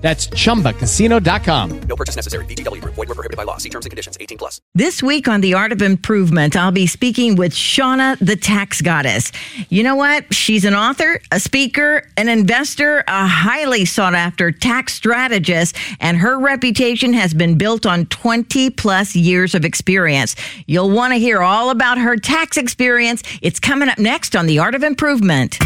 That's chumbacasino.com. No purchase necessary. VGW Group. Void were prohibited by law. See terms and conditions. 18 plus. This week on The Art of Improvement, I'll be speaking with Shauna, the tax goddess. You know what? She's an author, a speaker, an investor, a highly sought after tax strategist, and her reputation has been built on 20 plus years of experience. You'll want to hear all about her tax experience. It's coming up next on The Art of Improvement.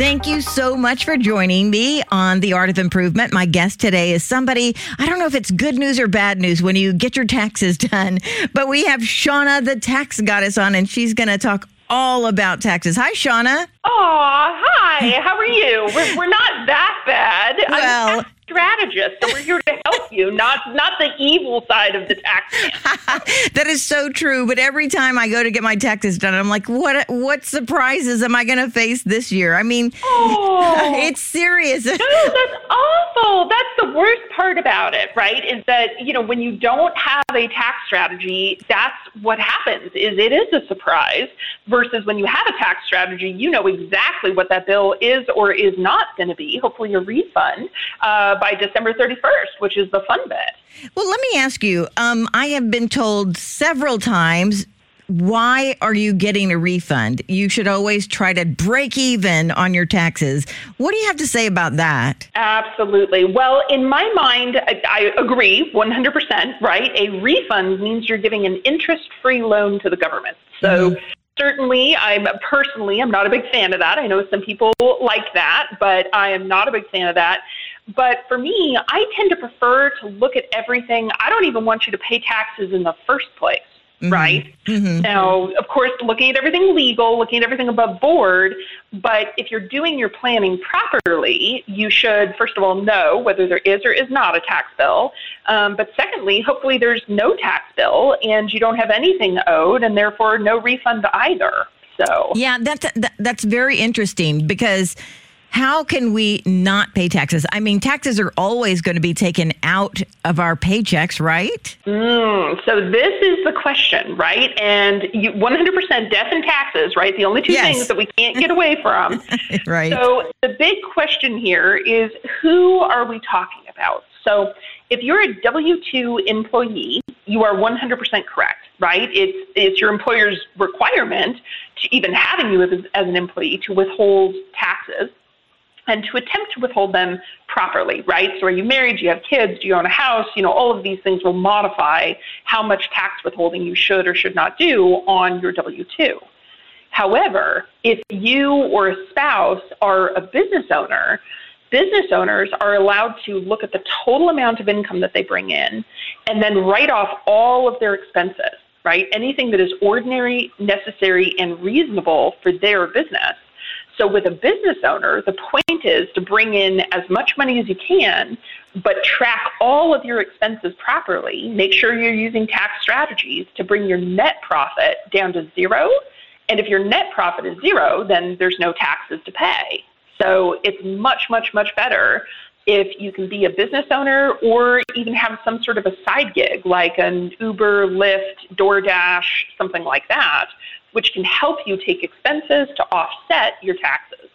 Thank you so much for joining me on The Art of Improvement. My guest today is somebody, I don't know if it's good news or bad news when you get your taxes done, but we have Shauna, the tax goddess, on, and she's going to talk all about taxes. Hi, Shauna. Aw, hi. How are you? We're, we're not that bad. Well- I'm a tax strategist, so we're here to help you, not not the evil side of the tax that is so true. But every time I go to get my taxes done, I'm like, what what surprises am I going to face this year? I mean, Oh. it's serious. No, that's awful. That's the worst part about it, right? Is that, you know, when you don't have a tax strategy, that's what happens is it is a surprise versus when you have a tax strategy, you know exactly what that bill is or is not going to be, hopefully a refund, uh, by December 31st, which is the fun bit. Well, let me ask you. Um, I have been told several times. Why are you getting a refund? You should always try to break even on your taxes. What do you have to say about that? Absolutely. Well, in my mind, I, I agree 100%, right? A refund means you're giving an interest free loan to the government. So, certainly, I'm personally, I'm not a big fan of that. I know some people like that, but I am not a big fan of that. But for me, I tend to prefer to look at everything. I don't even want you to pay taxes in the first place, right? Now, of course, looking at everything legal, looking at everything above board, but if you're doing your planning properly, you should, first of all, know whether there is or is not a tax bill. Um, but secondly, hopefully there's no tax bill and you don't have anything owed and therefore no refund either. So, Yeah, that's that, that's very interesting because how can we not pay taxes? I mean, taxes are always going to be taken out of our paychecks, right? Mm, so this is the question, right? And you 100% death and taxes, right? The only two Yes. things that we can't get away from. Right. So the big question here is who are we talking about? So if you're a W 2 employee, you are 100% correct, right? It's, it's your employer's requirement to even having you as, as an employee to withhold taxes and to attempt to withhold them properly, right? So are you married? Do you have kids? Do you own a house? You know, all of these things will modify how much tax withholding you should or should not do on your W 2. However, if you or a spouse are a business owner, business owners are allowed to look at the total amount of income that they bring in and then write off all of their expenses, right? Anything that is ordinary, necessary, and reasonable for their business. So, with a business owner, the point is to bring in as much money as you can, but track all of your expenses properly. Make sure you're using tax strategies to bring your net profit down to zero. And if your net profit is zero, then there's no taxes to pay. So, it's much, much, much better if you can be a business owner or even have some sort of a side gig like an Uber, Lyft, DoorDash, something like that, which can help you take expenses to offset your taxes.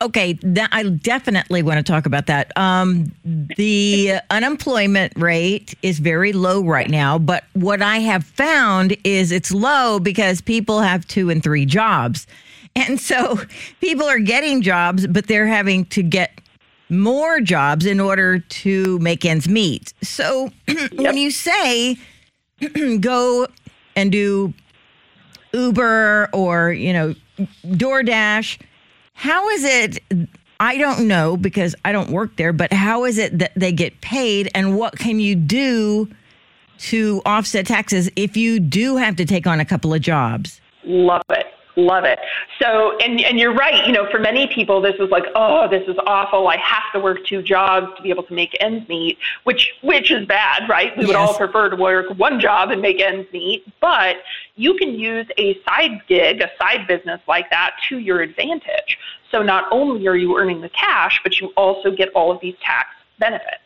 Okay, that, I definitely want to talk about that. Um, the unemployment rate is very low right now, but what I have found is it's low because people have two and three jobs. And so people are getting jobs, but they're having to get more jobs in order to make ends meet. So when you say go and do Uber or, you know, DoorDash, how is it? I don't know because I don't work there, but how is it that they get paid and what can you do to offset taxes if you do have to take on a couple of jobs? Love it. Love it. So, and and you're right. You know, for many people, this is like, oh, this is awful. I have to work two jobs to be able to make ends meet, which which is bad, right? We would all prefer to work one job and make ends meet, but you can use a side gig, a side business like that, to your advantage. So not only are you earning the cash, but you also get all of these tax benefits.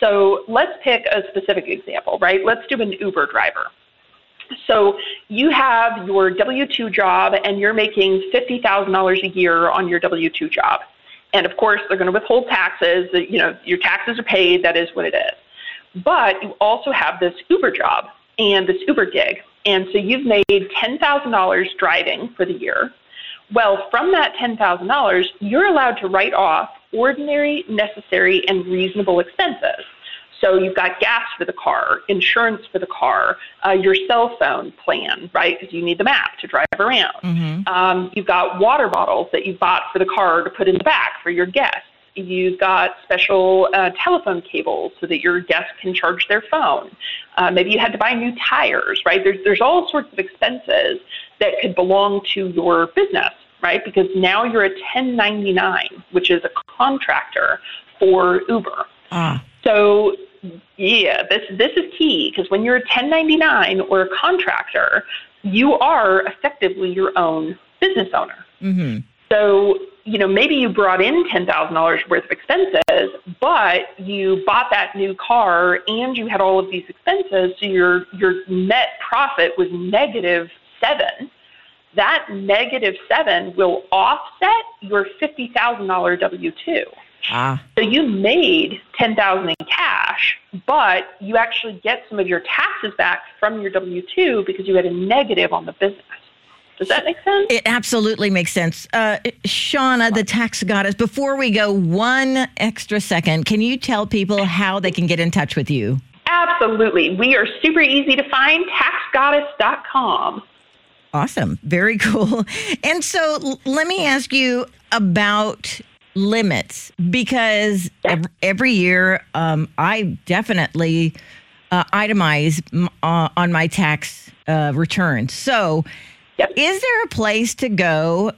So let's pick a specific example, right? Let's do an Uber driver. So you have your W 2 job and you're making $50,000 a year on your W 2 job. And of course, they're going to withhold taxes. You know, your taxes are paid. That is what it is. But you also have this Uber job and this Uber gig. And so you've made $10,000 driving for the year. Well, from that $10,000, you're allowed to write off ordinary, necessary, and reasonable expenses. So you've got gas for the car, insurance for the car, uh, your cell phone plan, right? Because you need the map to drive around. Um, you've got water bottles that you bought for the car to put in the back for your guests. You've got special uh, telephone cables so that your guests can charge their phone. Uh, maybe you had to buy new tires, right? There's, there's all sorts of expenses that could belong to your business, right? Because now you're a 1099, which is a contractor for Uber. Ah, So yeah, this this is key because when you're a 1099 or a contractor, you are effectively your own business owner. hmm So you know maybe you brought in ten thousand dollars worth of expenses, but you bought that new car and you had all of these expenses, so your your net profit was negative seven. That negative seven will offset your fifty thousand dollar W two. Ah, So you made ten thousand in cash, but you actually get some of your taxes back from your W two because you had a negative on the business. Does that make sense? it absolutely makes sense. Uh, Shauna, the tax goddess. Before we go, one extra second, can you tell people how they can get in touch with you? Absolutely. We are super easy to find. Taxgoddess.com. Awesome. Very cool. And so let me ask you about limits because ev- every year um, I definitely uh, itemize uh, on my tax uh, return. So Yep. is there a place to go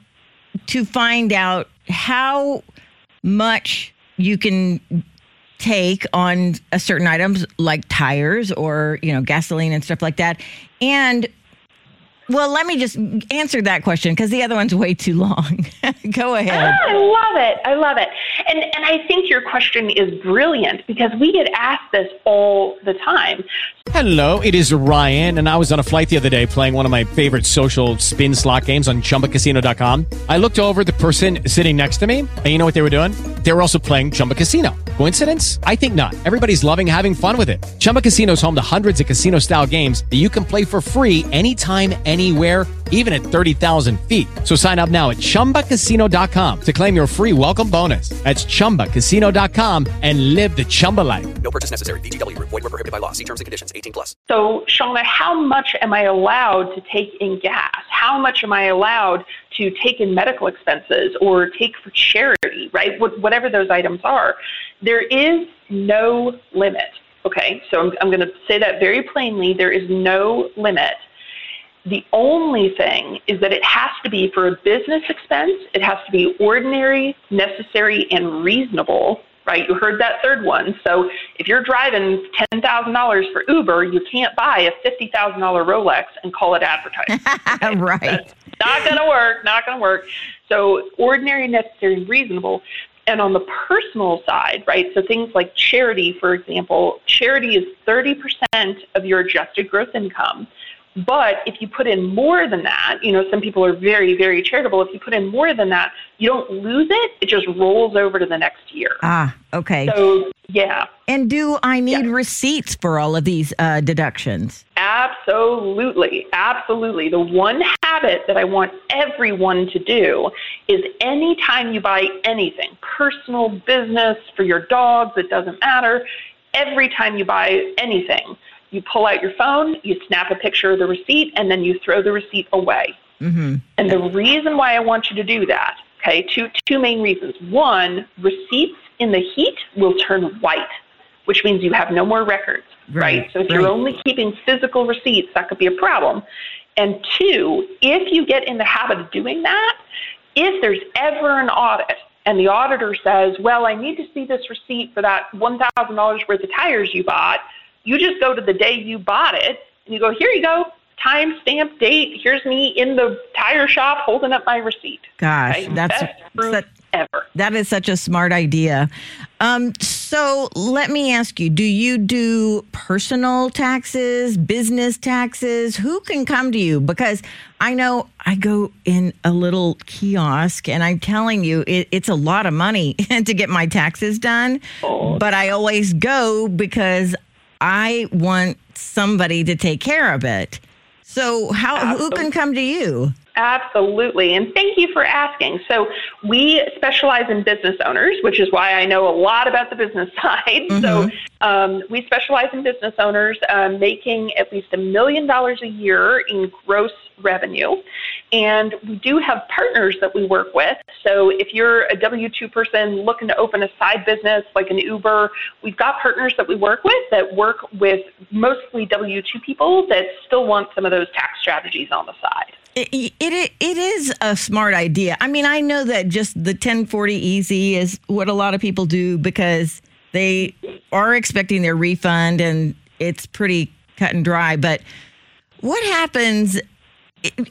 to find out how much you can take on a certain items like tires or you know gasoline and stuff like that and well let me just answer that question because the other one's way too long go ahead Ah, I love it. I love it. And and I think your question is brilliant because we get asked this all the time. Hello, it is Ryan, and I was on a flight the other day playing one of my favorite social spin slot games on chumbacasino.com. I looked over the person sitting next to me, and you know what they were doing? They were also playing Chumba Casino. Coincidence? I think not. Everybody's loving having fun with it. Chumba Casino is home to hundreds of casino style games that you can play for free anytime, anywhere even at 30,000 feet. So sign up now at ChumbaCasino.com to claim your free welcome bonus. That's ChumbaCasino.com and live the Chumba life. No purchase necessary. VGW Group. Void were prohibited by law. See terms and conditions. 18 plus. So, Shauna, how much am I allowed to take in gas? How much am I allowed to take in medical expenses or take for charity, right? Whatever those items are. There is no limit. Okay, so I'm, I'm going to say that very plainly. There is no limit. The only thing is that it has to be for a business expense, it has to be ordinary, necessary, and reasonable, right? You heard that third one. So if you're driving $10,000 for Uber, you can't buy a $50,000 Rolex and call it advertising. right not going to work, not going to work. So ordinary, necessary, and reasonable. And on the personal side, right, so things like charity, for example, charity is 30% of your adjusted gross income. But if you put in more than that, you know, some people are very, very charitable. If you put in more than that, you don't lose it. It just rolls over to the next year. ah okay So, yeah, and do i need Yeah. receipts for all of these uh, deductions Absolutely, absolutely. The one habit that I want everyone to do is anytime you buy anything, personal, business, for your dogs, it doesn't matter. Every time you buy anything, you pull out your phone, you snap a picture of the receipt, and then you throw the receipt away. mm-hmm. And the reason why I want you to do that, okay, two, two main reasons. One, receipts in the heat will turn white, which means you have no more records, Right, right? So if right. you're only keeping physical receipts, that could be a problem. And two, if you get in the habit of doing that, if there's ever an audit and the auditor says, well, I need to see this receipt for that $1,000 worth of tires you bought, you just go to the day you bought it and you go, here you go, time stamp date. Here's me in the tire shop holding up my receipt. Gosh, Okay? that's that- ever. That is such a smart idea. Um, so let me ask you: Do you do personal taxes, business taxes? Who can come to you? Because I know I go in a little kiosk, and I'm telling you, it, it's a lot of money to get my taxes done. But I always go because I want somebody to take care of it. So how who can come to you? Absolutely. And thank you for asking. So, we specialize in business owners, which is why I know a lot about the business side. So, um, we specialize in business owners um, making at least a million dollars a year in gross revenue. And we do have partners that we work with. So, if you're a W 2 person looking to open a side business like an Uber, we've got partners that we work with that work with mostly W 2 people that still want some of those tax strategies on the side. It, it it is a smart idea. I mean, I know that just the 1040EZ is what a lot of people do because they are expecting their refund and it's pretty cut and dry. But what happens?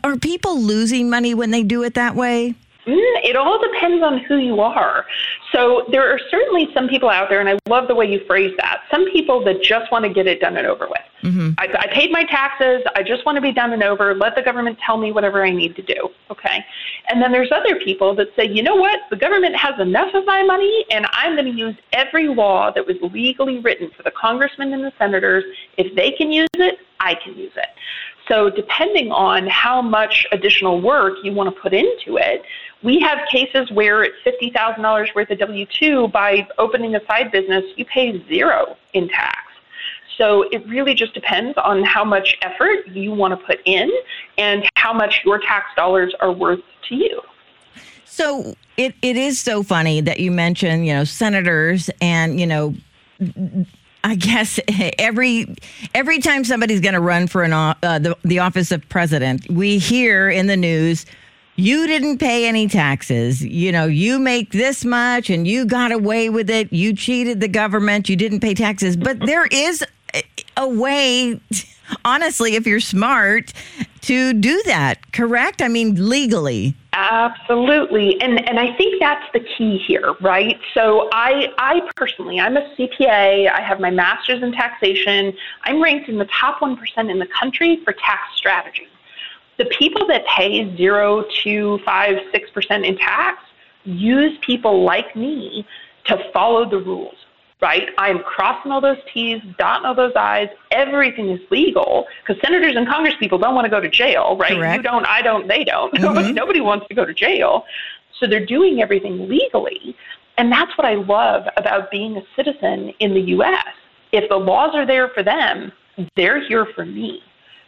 Are people losing money when they do it that way? Mm, It all depends on who you are. So there are certainly some people out there, and I love the way you phrase that. Some people that just want to get it done and over with. I, I paid my taxes. I just want to be done and over. Let the government tell me whatever I need to do. Okay. And then there's other people that say, you know what? The government has enough of my money, and I'm going to use every law that was legally written for the congressmen and the senators. If they can use it, I can use it. So, depending on how much additional work you want to put into it, we have cases where it's $50,000 worth of W 2 by opening a side business, you pay zero in tax. So, it really just depends on how much effort you want to put in and how much your tax dollars are worth to you. So it, it is so funny that you mentioned, you know, senators and, you know, I guess every every time somebody's going to run for an uh, the the office of president, we hear in the news, you didn't pay any taxes. You know, you make this much and you got away with it. You cheated the government. You didn't pay taxes. But there is a- a way, honestly, if you're smart, to do that. Correct? I mean, legally. Absolutely. And and I think that's the key here, right? So I I personally I'm a CPA, I have my masters in taxation. I'm ranked in the top 1% in the country for tax strategy. The people that pay 0 to 5 6% in tax use people like me to follow the rules. Right? I'm crossing all those T's, dotting all those I's. Everything is legal because senators and congresspeople don't want to go to jail, right? Correct. You don't, I don't, they don't. Nobody, mm-hmm. nobody wants to go to jail. So they're doing everything legally. And that's what I love about being a citizen in the U.S. If the laws are there for them, they're here for me.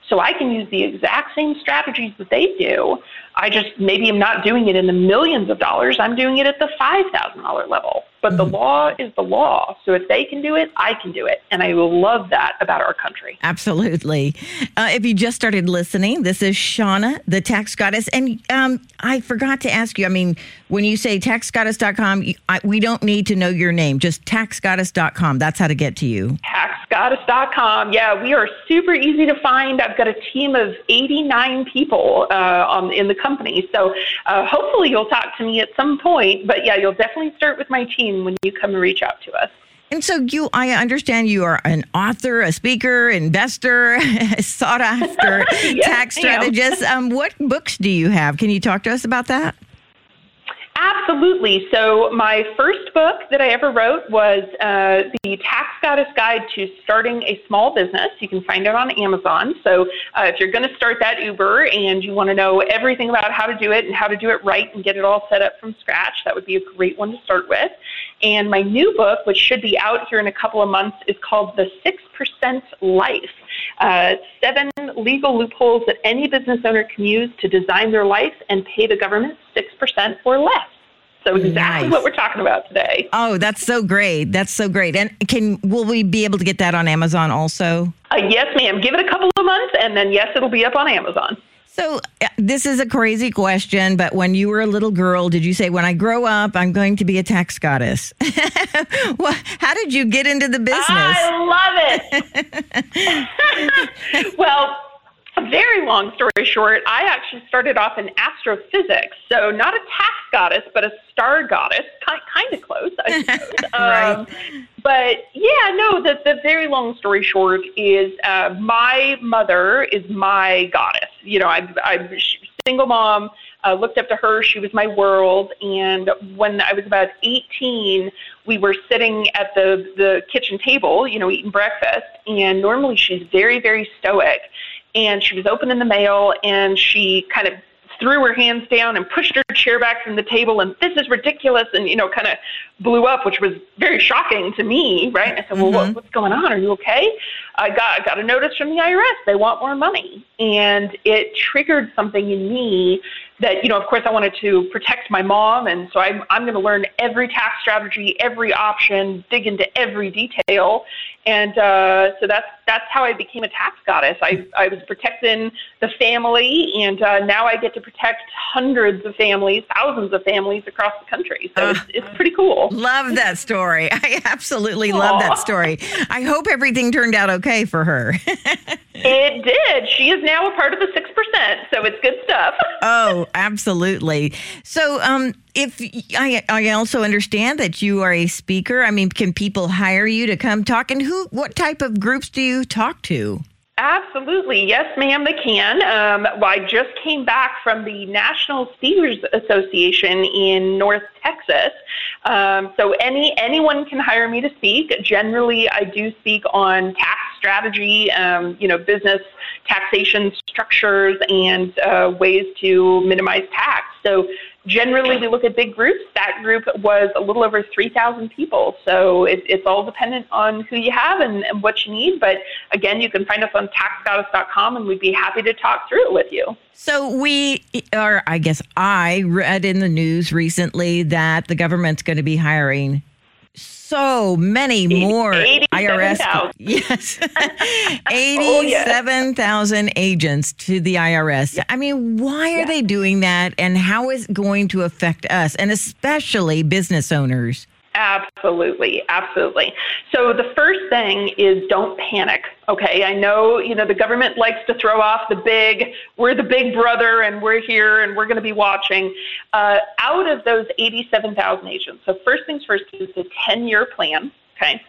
So I can use the exact same strategies that they do. I just maybe am not doing it in the millions of dollars. I'm doing it at the $5,000 level. But the law is the law. So if they can do it, I can do it. And I love that about our country. Absolutely. Uh, if you just started listening, this is Shauna, the tax goddess. And um, I forgot to ask you I mean, when you say taxgoddess.com, I, we don't need to know your name, just taxgoddess.com. That's how to get to you. taxgoddess.com. Yeah, we are super easy to find. I've got a team of 89 people uh, on, in the company. So uh, hopefully you'll talk to me at some point. But yeah, you'll definitely start with my team when you come and reach out to us. And so you, I understand you are an author, a speaker, investor, sought after Yes, tax strategist. Um, what books do you have? Can you talk to us about that? Absolutely. So, my first book that I ever wrote was uh, The Tax Goddess Guide to Starting a Small Business. You can find it on Amazon. So, uh, if you're going to start that Uber and you want to know everything about how to do it and how to do it right and get it all set up from scratch, that would be a great one to start with. And my new book, which should be out here in a couple of months, is called The 6% Life. Uh, seven legal loopholes that any business owner can use to design their life and pay the government 6% or less. So exactly Nice. what we're talking about today. Oh, that's so great. That's so great. And can will we be able to get that on Amazon also? Uh, yes, ma'am. Give it a couple of months, and then yes, it'll be up on Amazon. So, uh, this is a crazy question, but when you were a little girl, did you say, when I grow up, I'm going to be a tax goddess? well, how did you get into the business? I love it. well, a very long story short, I actually started off in astrophysics. So, not a tax goddess, but a star goddess. Kind, kind of close, I suppose. Right. Um, but yeah, no, the, the very long story short is uh, my mother is my goddess. You know, I, I'm single mom. Uh, looked up to her. She was my world. And when I was about 18, we were sitting at the, the kitchen table, you know, eating breakfast. And normally she's very, very stoic and she was opening the mail and she kind of threw her hands down and pushed her chair back from the table and this is ridiculous and you know kind of blew up which was very shocking to me right? I said well what, mm-hmm. what's going on? Are you okay? I got I got a notice from the irs they want more money. And it triggered something in me that you know of course i wanted to protect my mom and so i'm, I'm going to learn every tax strategy every option dig into every detail and uh, so that's that's how I became a tax goddess. I I was protecting the family, and uh, now I get to protect hundreds of families, thousands of families across the country. So it's, it's pretty cool. Love that story. I absolutely love that story. I hope everything turned out okay for her. It did. She is now a part of the six percent, so it's good stuff. oh, absolutely. So, um, if I, I also understand that you are a speaker, I mean, can people hire you to come talk? And who, what type of groups do you talk to? Absolutely. Yes, ma'am, they can. Um, well, I just came back from the National Speakers Association in North Texas. Um, so any anyone can hire me to speak. Generally, I do speak on tax strategy, um, you know, business taxation structures, and uh, ways to minimize tax. So generally, we look at big groups. That group was a little over 3,000 people. So it, it's all dependent on who you have and, and what you need. But again, you can find us on taxgoddess.com, and we'd be happy to talk through it with you. So we are, I guess I read in the news recently that the government's going to be hiring so many more IRS. 87,000. Yes. Oh, yes. 87,000 agents to the IRS. I mean, why are Yeah. they doing that and how is it going to affect us and especially business owners? Absolutely, absolutely. So the first thing is don't panic. Okay, I know you know the government likes to throw off the big. We're the big brother, and we're here, and we're going to be watching. Uh, out of those 87,000 agents, so first things first is the 10-year plan. Okay,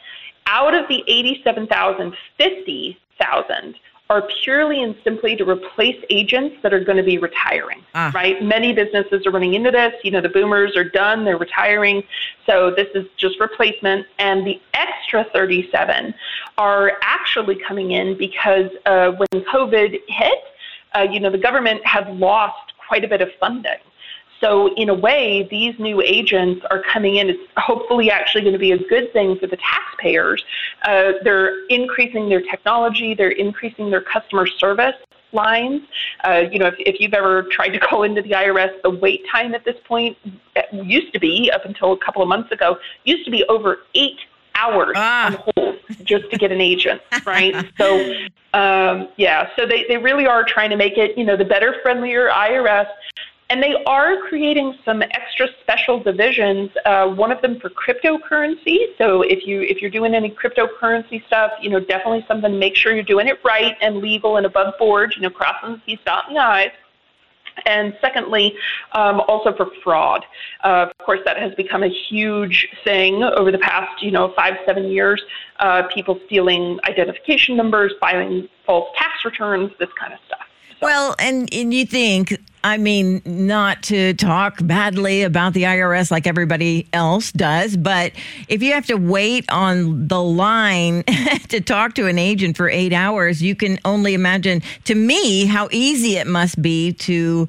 out of the 87,000, 50,000 are purely and simply to replace agents that are going to be retiring, Ah. right? Many businesses are running into this. You know, the boomers are done, they're retiring. So this is just replacement. And the extra 37 are actually coming in because uh, when COVID hit, uh, you know, the government had lost quite a bit of funding. So in a way, these new agents are coming in. It's hopefully actually going to be a good thing for the taxpayers. Uh, they're increasing their technology. They're increasing their customer service lines. Uh, you know, if, if you've ever tried to call into the IRS, the wait time at this point uh, used to be up until a couple of months ago used to be over eight hours Ah. on hold just to get an agent, right? so, um, yeah, so they, they really are trying to make it, you know, the better, friendlier IRS. And they are creating some extra special divisions. Uh, one of them for cryptocurrency. So if you if you're doing any cryptocurrency stuff, you know definitely something. To make sure you're doing it right and legal and above board. You know, crossing the T's, dotting the I's. And secondly, um, also for fraud. Uh, of course, that has become a huge thing over the past, you know, five, seven years. Uh, people stealing identification numbers, filing false tax returns, this kind of stuff. Well, and, and you think, I mean, not to talk badly about the IRS like everybody else does, but if you have to wait on the line to talk to an agent for eight hours, you can only imagine, to me, how easy it must be to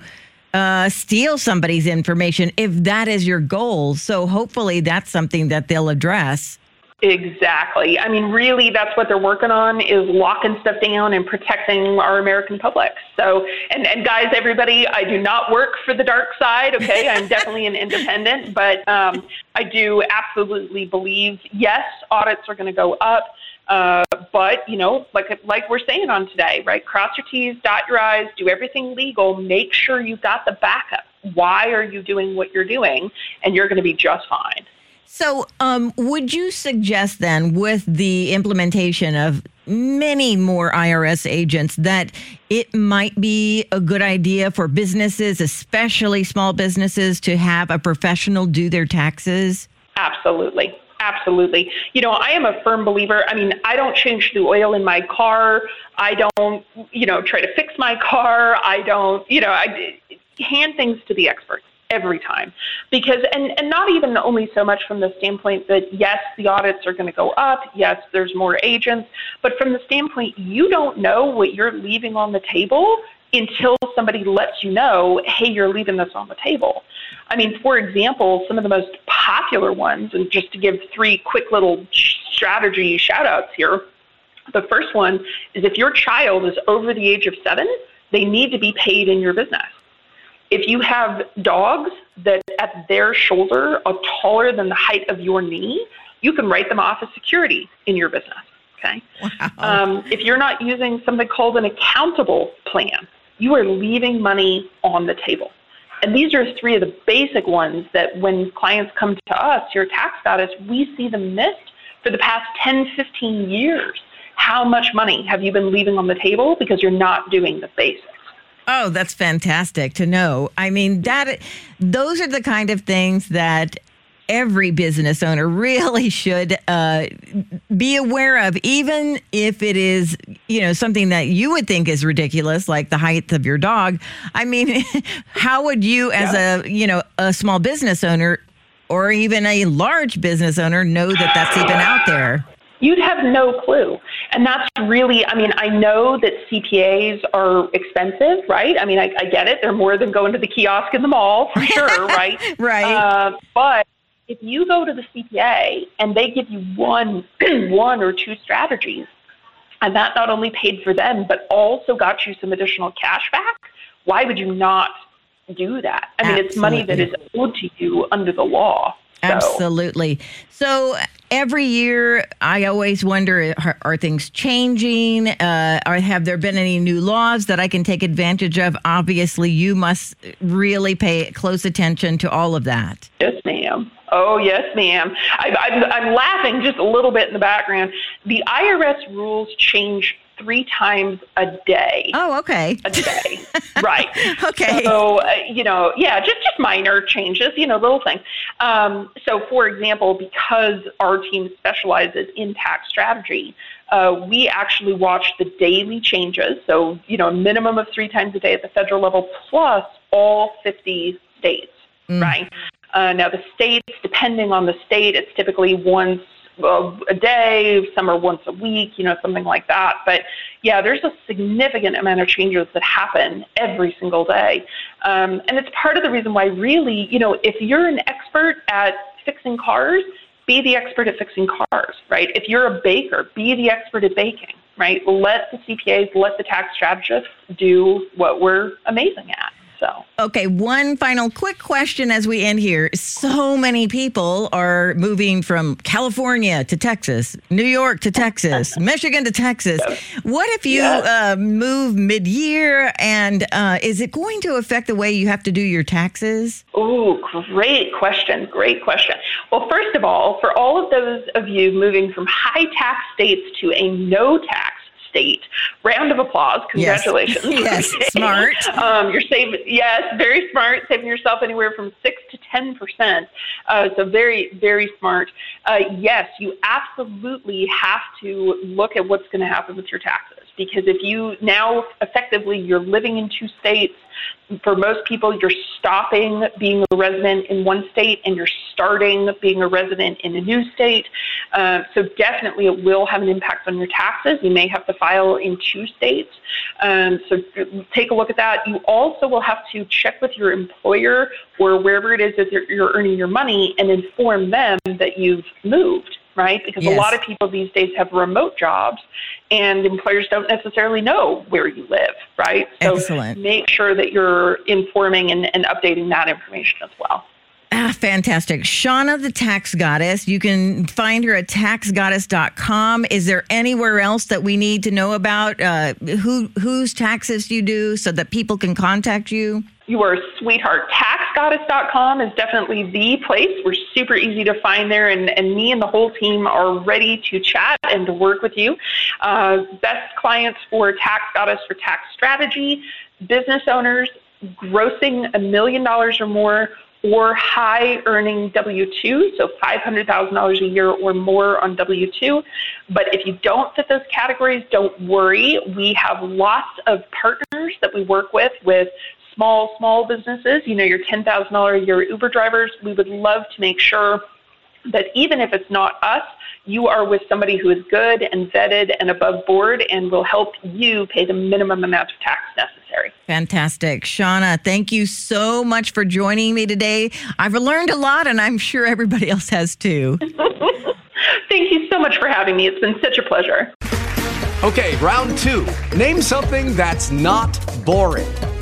uh, steal somebody's information if that is your goal. So hopefully that's something that they'll address. Exactly. I mean, really, that's what they're working on is locking stuff down and protecting our American public. So, and, and guys, everybody, I do not work for the dark side. Okay, I'm definitely an independent, but um, I do absolutely believe yes, audits are going to go up. Uh, but you know, like like we're saying on today, right? Cross your T's, dot your I's, do everything legal. Make sure you've got the backup. Why are you doing what you're doing? And you're going to be just fine. So, um, would you suggest then, with the implementation of many more IRS agents, that it might be a good idea for businesses, especially small businesses, to have a professional do their taxes? Absolutely. Absolutely. You know, I am a firm believer. I mean, I don't change the oil in my car. I don't, you know, try to fix my car. I don't, you know, I hand things to the experts every time. Because and and not even only so much from the standpoint that yes the audits are going to go up yes there's more agents but from the standpoint you don't know what you're leaving on the table until somebody lets you know hey you're leaving this on the table. I mean for example some of the most popular ones and just to give three quick little strategy shout outs here the first one is if your child is over the age of 7 they need to be paid in your business if you have dogs that at their shoulder are taller than the height of your knee, you can write them off as security in your business. Okay. Wow. Um, if you're not using something called an accountable plan, you are leaving money on the table. And these are three of the basic ones that when clients come to us, your tax status, we see them missed for the past 10, 15 years. How much money have you been leaving on the table because you're not doing the basics? Oh, that's fantastic to know. I mean, that those are the kind of things that every business owner really should uh, be aware of, even if it is, you know, something that you would think is ridiculous, like the height of your dog. I mean, how would you, as yeah. a, you know, a small business owner, or even a large business owner, know that that's even out there? You'd have no clue. And that's really, I mean, I know that CPAs are expensive, right? I mean, I, I get it. They're more than going to the kiosk in the mall, for sure, right? right. Uh, but if you go to the CPA and they give you one, one or two strategies, and that not only paid for them, but also got you some additional cash back, why would you not do that? I mean, Absolutely. it's money that is owed to you under the law. Absolutely. So every year, I always wonder: are, are things changing? Uh, are, have there been any new laws that I can take advantage of? Obviously, you must really pay close attention to all of that. Yes, ma'am. Oh, yes, ma'am. I, I'm, I'm laughing just a little bit in the background. The IRS rules change three times a day. Oh, okay. A day, right? okay. So uh, you know, yeah, just just minor changes, you know, little things. Um, so, for example, because our team specializes in tax strategy, uh, we actually watch the daily changes. So, you know, a minimum of three times a day at the federal level, plus all 50 states, mm. right? Uh, now, the states, depending on the state, it's typically once a day, some are once a week, you know, something like that. But yeah, there's a significant amount of changes that happen every single day. Um, and it's part of the reason why, really, you know, if you're an expert at fixing cars, be the expert at fixing cars, right? If you're a baker, be the expert at baking, right? Let the CPAs, let the tax strategists do what we're amazing at. So, okay, one final quick question as we end here. So many people are moving from California to Texas, New York to Texas, Michigan to Texas. What if you uh, move mid year and uh, is it going to affect the way you have to do your taxes? Oh, great question. Great question. Well, first of all, for all of those of you moving from high tax states to a no tax state. Round of applause. Congratulations. Yes, yes smart. Um, you're saving, yes, very smart, saving yourself anywhere from 6 to 10%. Uh, so very, very smart. Uh, yes, you absolutely have to look at what's going to happen with your taxes because if you now effectively you're living in two states for most people you're stopping being a resident in one state and you're starting being a resident in a new state. Uh, so definitely it will have an impact on your taxes. You may have to file in two states. Um, so take a look at that. You also will have to check with your employer or wherever it is that you're earning your money and inform them that you've moved right? Because Yes. a lot of people these days have remote jobs and employers don't necessarily know where you live, right? So Excellent. make sure that you're informing and, and updating that information as well. Ah, fantastic. Shauna, the tax goddess. You can find her at taxgoddess.com. Is there anywhere else that we need to know about uh, who whose taxes you do so that people can contact you? You are a sweetheart. TaxGoddess.com is definitely the place. We're super easy to find there, and, and me and the whole team are ready to chat and to work with you. Uh, best clients for Tax Goddess for tax strategy, business owners grossing a million dollars or more, or high earning W 2, so $500,000 a year or more on W 2. But if you don't fit those categories, don't worry. We have lots of partners that we work with, with small, small businesses, you know, your $10,000 a year Uber drivers. We would love to make sure that even if it's not us, you are with somebody who is good and vetted and above board and will help you pay the minimum amount of tax necessary. Fantastic. Shauna, thank you so much for joining me today. I've learned a lot, and I'm sure everybody else has too. Thank you so much for having me. It's been such a pleasure. Okay, round two. Name something that's not boring.